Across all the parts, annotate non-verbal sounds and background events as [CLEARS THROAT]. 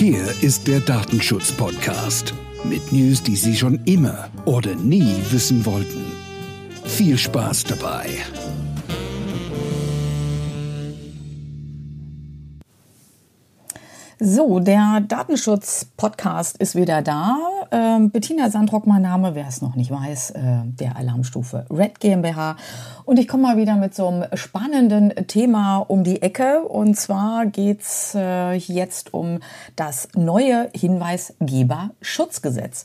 Hier ist der Datenschutz-Podcast mit News, die Sie schon immer oder nie wissen wollten. Viel Spaß dabei. So, der Datenschutz-Podcast ist wieder da. Ähm, Bettina Sandrock, mein Name, wer es noch nicht weiß, äh, der Alarmstufe Red GmbH. Und ich komme mal wieder mit so einem spannenden Thema um die Ecke. Und zwar geht's äh, jetzt um das neue Hinweisgeberschutzgesetz.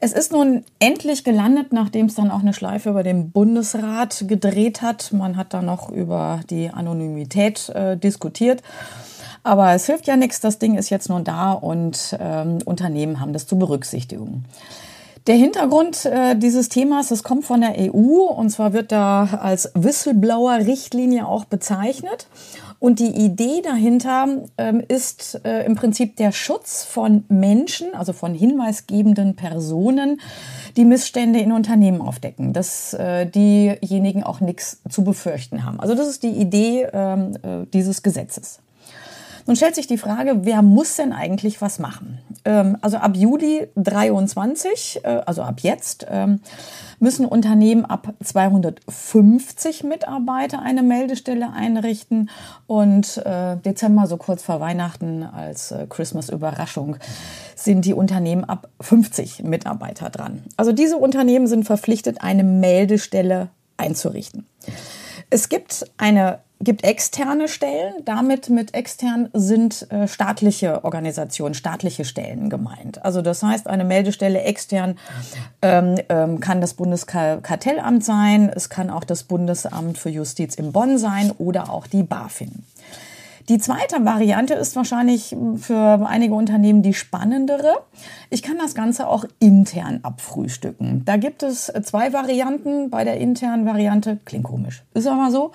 Es ist nun endlich gelandet, nachdem es dann auch eine Schleife über den Bundesrat gedreht hat. Man hat da noch über die Anonymität äh, diskutiert. Aber es hilft ja nichts, das Ding ist jetzt nun da und ähm, Unternehmen haben das zu berücksichtigen. Der Hintergrund äh, dieses Themas, es kommt von der EU und zwar wird da als Whistleblower-Richtlinie auch bezeichnet. Und die Idee dahinter ähm, ist äh, im Prinzip der Schutz von Menschen, also von hinweisgebenden Personen, die Missstände in Unternehmen aufdecken, dass äh, diejenigen auch nichts zu befürchten haben. Also das ist die Idee ähm, äh, dieses Gesetzes. Nun stellt sich die Frage, wer muss denn eigentlich was machen? Ähm, also ab Juli 23, äh, also ab jetzt, ähm, müssen Unternehmen ab 250 Mitarbeiter eine Meldestelle einrichten und äh, Dezember, so kurz vor Weihnachten als äh, Christmas-Überraschung, sind die Unternehmen ab 50 Mitarbeiter dran. Also diese Unternehmen sind verpflichtet, eine Meldestelle einzurichten. Es gibt eine gibt externe Stellen. Damit mit extern sind äh, staatliche Organisationen, staatliche Stellen gemeint. Also das heißt, eine Meldestelle extern ähm, ähm, kann das Bundeskartellamt sein, es kann auch das Bundesamt für Justiz in Bonn sein oder auch die BaFin. Die zweite Variante ist wahrscheinlich für einige Unternehmen die spannendere. Ich kann das Ganze auch intern abfrühstücken. Da gibt es zwei Varianten. Bei der internen Variante, klingt komisch, ist aber so,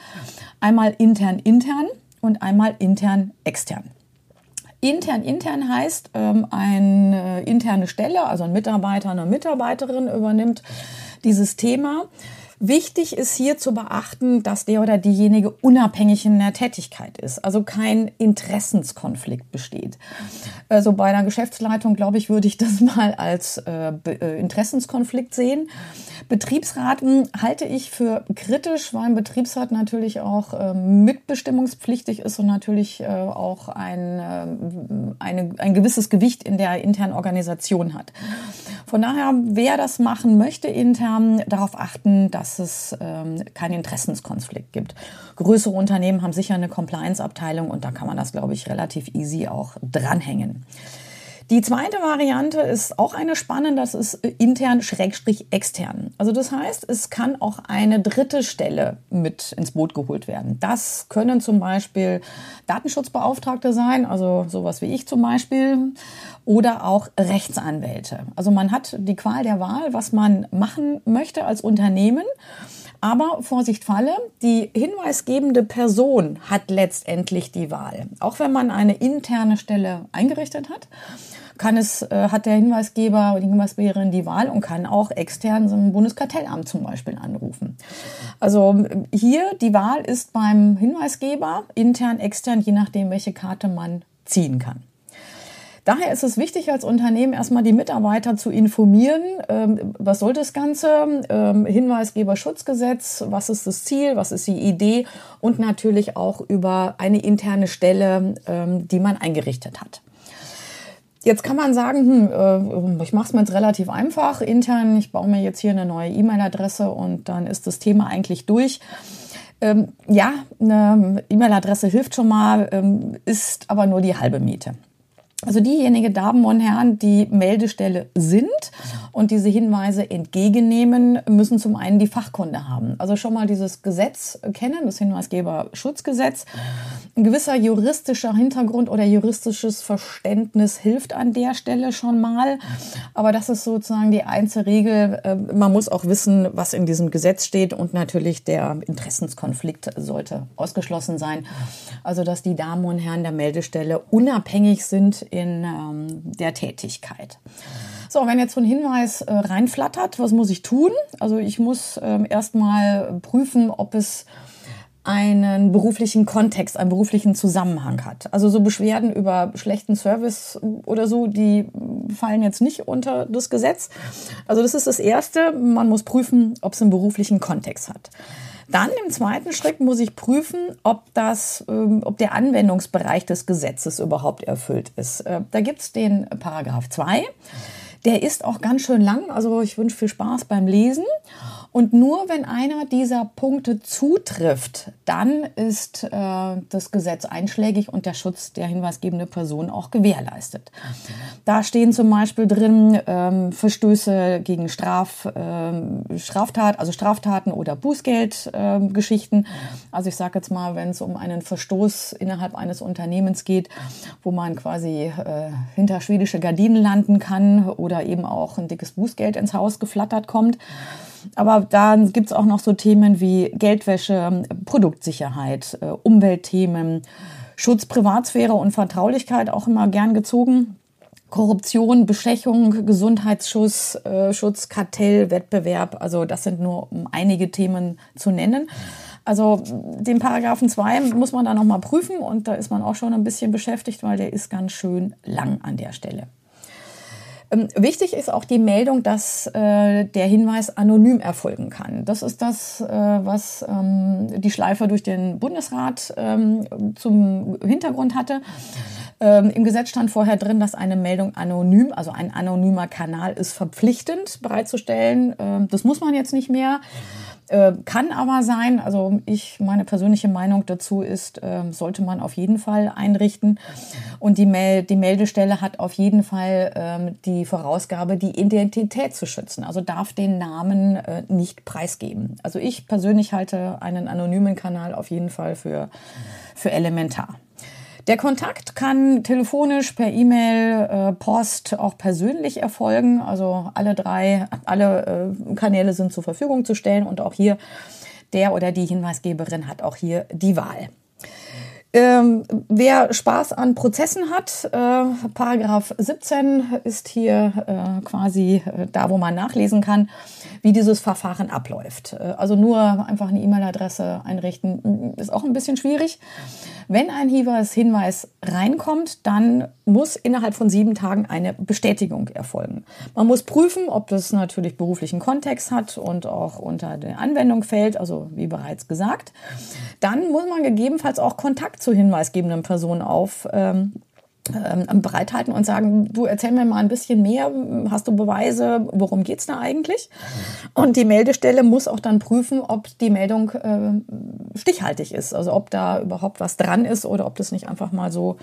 einmal intern intern und einmal intern extern. Intern intern heißt, ähm, eine interne Stelle, also ein Mitarbeiter, eine Mitarbeiterin übernimmt dieses Thema. Wichtig ist hier zu beachten, dass der oder diejenige unabhängig in der Tätigkeit ist, also kein Interessenskonflikt besteht. Also bei einer Geschäftsleitung, glaube ich, würde ich das [LAUGHS] mal als äh, äh, Interessenskonflikt sehen. Betriebsraten halte ich für kritisch, weil ein Betriebsrat natürlich auch äh, mitbestimmungspflichtig ist und natürlich äh, auch ein, äh, eine, ein gewisses Gewicht in der internen Organisation hat. Von daher, wer das machen möchte intern, darauf achten, dass es ähm, keinen Interessenskonflikt gibt. Größere Unternehmen haben sicher eine Compliance-Abteilung und da kann man das, glaube ich, relativ easy auch dranhängen. Die zweite Variante ist auch eine spannende, das ist intern schrägstrich extern. Also das heißt, es kann auch eine dritte Stelle mit ins Boot geholt werden. Das können zum Beispiel Datenschutzbeauftragte sein, also sowas wie ich zum Beispiel, oder auch Rechtsanwälte. Also man hat die Qual der Wahl, was man machen möchte als Unternehmen. Aber Vorsicht Falle, die hinweisgebende Person hat letztendlich die Wahl. Auch wenn man eine interne Stelle eingerichtet hat, kann es, äh, hat der Hinweisgeber oder die Hinweisgeberin die Wahl und kann auch extern so ein Bundeskartellamt zum Beispiel anrufen. Also hier die Wahl ist beim Hinweisgeber, intern, extern, je nachdem, welche Karte man ziehen kann. Daher ist es wichtig, als Unternehmen erstmal die Mitarbeiter zu informieren. Ähm, was soll das Ganze? Ähm, Hinweisgeberschutzgesetz, was ist das Ziel, was ist die Idee und natürlich auch über eine interne Stelle, ähm, die man eingerichtet hat. Jetzt kann man sagen, hm, äh, ich mache es mir jetzt relativ einfach intern. Ich baue mir jetzt hier eine neue E-Mail-Adresse und dann ist das Thema eigentlich durch. Ähm, ja, eine E-Mail-Adresse hilft schon mal, ähm, ist aber nur die halbe Miete. Also diejenigen Damen und Herren, die Meldestelle sind und diese Hinweise entgegennehmen, müssen zum einen die Fachkunde haben. Also schon mal dieses Gesetz kennen, das Hinweisgeberschutzgesetz. Ein gewisser juristischer Hintergrund oder juristisches Verständnis hilft an der Stelle schon mal. Aber das ist sozusagen die einzige Regel. Äh, man muss auch wissen, was in diesem Gesetz steht und natürlich der Interessenskonflikt sollte ausgeschlossen sein. Also dass die Damen und Herren der Meldestelle unabhängig sind in ähm, der Tätigkeit. So, wenn jetzt so ein Hinweis äh, reinflattert, was muss ich tun? Also ich muss ähm, erstmal prüfen, ob es einen beruflichen Kontext, einen beruflichen Zusammenhang hat. Also so Beschwerden über schlechten Service oder so, die fallen jetzt nicht unter das Gesetz. Also das ist das Erste. Man muss prüfen, ob es einen beruflichen Kontext hat. Dann im zweiten Schritt muss ich prüfen, ob das, ähm, ob der Anwendungsbereich des Gesetzes überhaupt erfüllt ist. Äh, da gibt's den Paragraph 2. Der ist auch ganz schön lang, also ich wünsche viel Spaß beim Lesen. Und nur wenn einer dieser Punkte zutrifft, dann ist äh, das Gesetz einschlägig und der Schutz der hinweisgebenden Person auch gewährleistet. Da stehen zum Beispiel drin ähm, Verstöße gegen Straf, ähm, Straftat, also Straftaten oder Bußgeldgeschichten. Ähm, also ich sage jetzt mal, wenn es um einen Verstoß innerhalb eines Unternehmens geht, wo man quasi äh, hinter schwedische Gardinen landen kann oder eben auch ein dickes Bußgeld ins Haus geflattert kommt. Aber dann gibt es auch noch so Themen wie Geldwäsche, Produktsicherheit, äh, Umweltthemen, Schutz Privatsphäre und Vertraulichkeit auch immer gern gezogen. Korruption, Bestechung, Gesundheitsschutz, äh, Schutz, Kartell, Wettbewerb. Also das sind nur einige Themen zu nennen. Also den Paragraphen 2 muss man da nochmal prüfen und da ist man auch schon ein bisschen beschäftigt, weil der ist ganz schön lang an der Stelle. Ähm, wichtig ist auch die Meldung, dass äh, der Hinweis anonym erfolgen kann. Das ist das, äh, was ähm, die Schleife durch den Bundesrat ähm, zum Hintergrund hatte. Ähm, Im Gesetz stand vorher drin, dass eine Meldung anonym, also ein anonymer Kanal ist verpflichtend bereitzustellen. Ähm, das muss man jetzt nicht mehr. Äh, kann aber sein, also ich, meine persönliche Meinung dazu ist, äh, sollte man auf jeden Fall einrichten. Und die, Mel die Meldestelle hat auf jeden Fall äh, die Vorausgabe, die Identität zu schützen. Also darf den Namen äh, nicht preisgeben. Also ich persönlich halte einen anonymen Kanal auf jeden Fall für, für elementar. Der Kontakt kann telefonisch, per E-Mail, äh, Post, auch persönlich erfolgen. Also alle drei, alle äh, Kanäle sind zur Verfügung zu stellen und auch hier der oder die Hinweisgeberin hat auch hier die Wahl. Ähm, wer Spaß an Prozessen hat, äh, Paragraph 17 ist hier äh, quasi äh, da, wo man nachlesen kann, wie dieses Verfahren abläuft. Äh, also nur einfach eine E-Mail-Adresse einrichten, ist auch ein bisschen schwierig. Wenn ein Hinweis, reinkommt, dann muss innerhalb von sieben Tagen eine Bestätigung erfolgen. Man muss prüfen, ob das natürlich beruflichen Kontext hat und auch unter der Anwendung fällt, also wie bereits gesagt. Dann muss man gegebenenfalls auch Kontakt zu hinweisgebenden Personen auf. Ähm, ähm, bereithalten und sagen, du erzähl mir mal ein bisschen mehr, hast du Beweise, worum geht's da eigentlich? Und die Meldestelle muss auch dann prüfen, ob die Meldung äh, stichhaltig ist, also ob da überhaupt was dran ist oder ob das nicht einfach mal so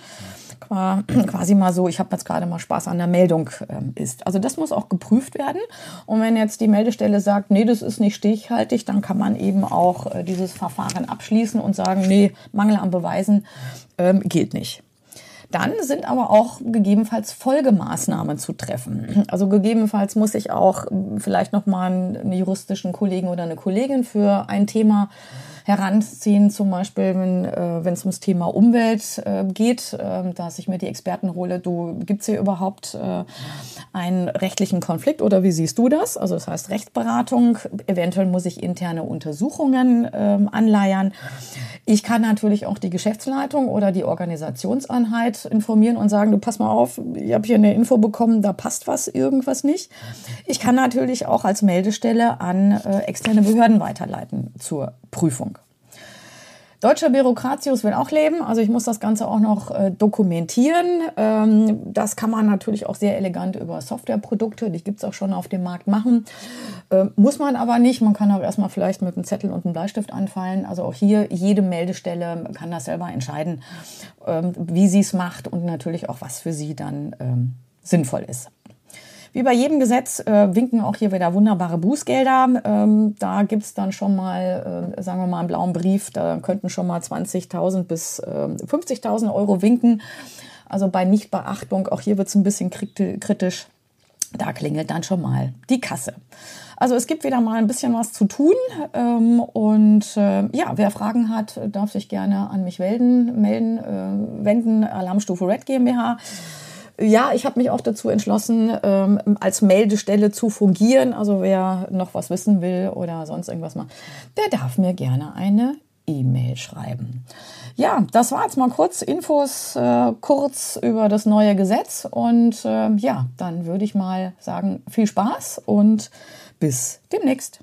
[CLEARS THROAT] quasi mal so, ich habe jetzt gerade mal Spaß an der Meldung ähm, ist. Also das muss auch geprüft werden. Und wenn jetzt die Meldestelle sagt, nee, das ist nicht stichhaltig, dann kann man eben auch äh, dieses Verfahren abschließen und sagen, nee, Mangel an Beweisen ähm, gilt nicht. Dann sind aber auch gegebenenfalls Folgemaßnahmen zu treffen. Also gegebenenfalls muss ich auch vielleicht noch mal einen juristischen Kollegen oder eine Kollegin für ein Thema heranziehen, zum Beispiel, wenn äh, es ums Thema Umwelt äh, geht, äh, dass ich mir die Experten hole, du gibt's hier überhaupt äh, einen rechtlichen Konflikt oder wie siehst du das? Also das heißt Rechtsberatung, eventuell muss ich interne Untersuchungen äh, anleiern. Ich kann natürlich auch die Geschäftsleitung oder die Organisationseinheit informieren und sagen, du pass mal auf, ich habe hier eine Info bekommen, da passt was, irgendwas nicht. Ich kann natürlich auch als Meldestelle an äh, externe Behörden weiterleiten zur Prüfung. Deutscher Bürokratius will auch leben, also ich muss das Ganze auch noch äh, dokumentieren. Ähm, das kann man natürlich auch sehr elegant über Softwareprodukte, die gibt es auch schon auf dem Markt, machen. Äh, muss man aber nicht, man kann auch erstmal vielleicht mit einem Zettel und einem Bleistift anfallen. Also auch hier, jede Meldestelle kann das selber entscheiden, ähm, wie sie es macht und natürlich auch, was für sie dann ähm, sinnvoll ist. Wie bei jedem Gesetz äh, winken auch hier wieder wunderbare Bußgelder. Ähm, da gibt's dann schon mal, äh, sagen wir mal, einen blauen Brief. Da könnten schon mal 20.000 bis äh, 50.000 Euro winken. Also bei Nichtbeachtung, auch hier wird's ein bisschen kritisch. Da klingelt dann schon mal die Kasse. Also es gibt wieder mal ein bisschen was zu tun. Ähm, und äh, ja, wer Fragen hat, darf sich gerne an mich melden, melden äh, wenden. Alarmstufe Red GmbH. Ja, ich habe mich auch dazu entschlossen, ähm, als Meldestelle zu fungieren. Also wer noch was wissen will oder sonst irgendwas mal, der darf mir gerne eine E-Mail schreiben. Ja, das war jetzt mal kurz Infos äh, kurz über das neue Gesetz und äh, ja, dann würde ich mal sagen, viel Spaß und bis demnächst.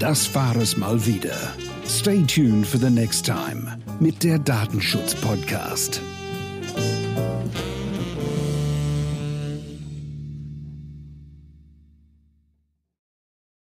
Das war es mal wieder. Stay tuned for the next time mit der Datenschutz Bye.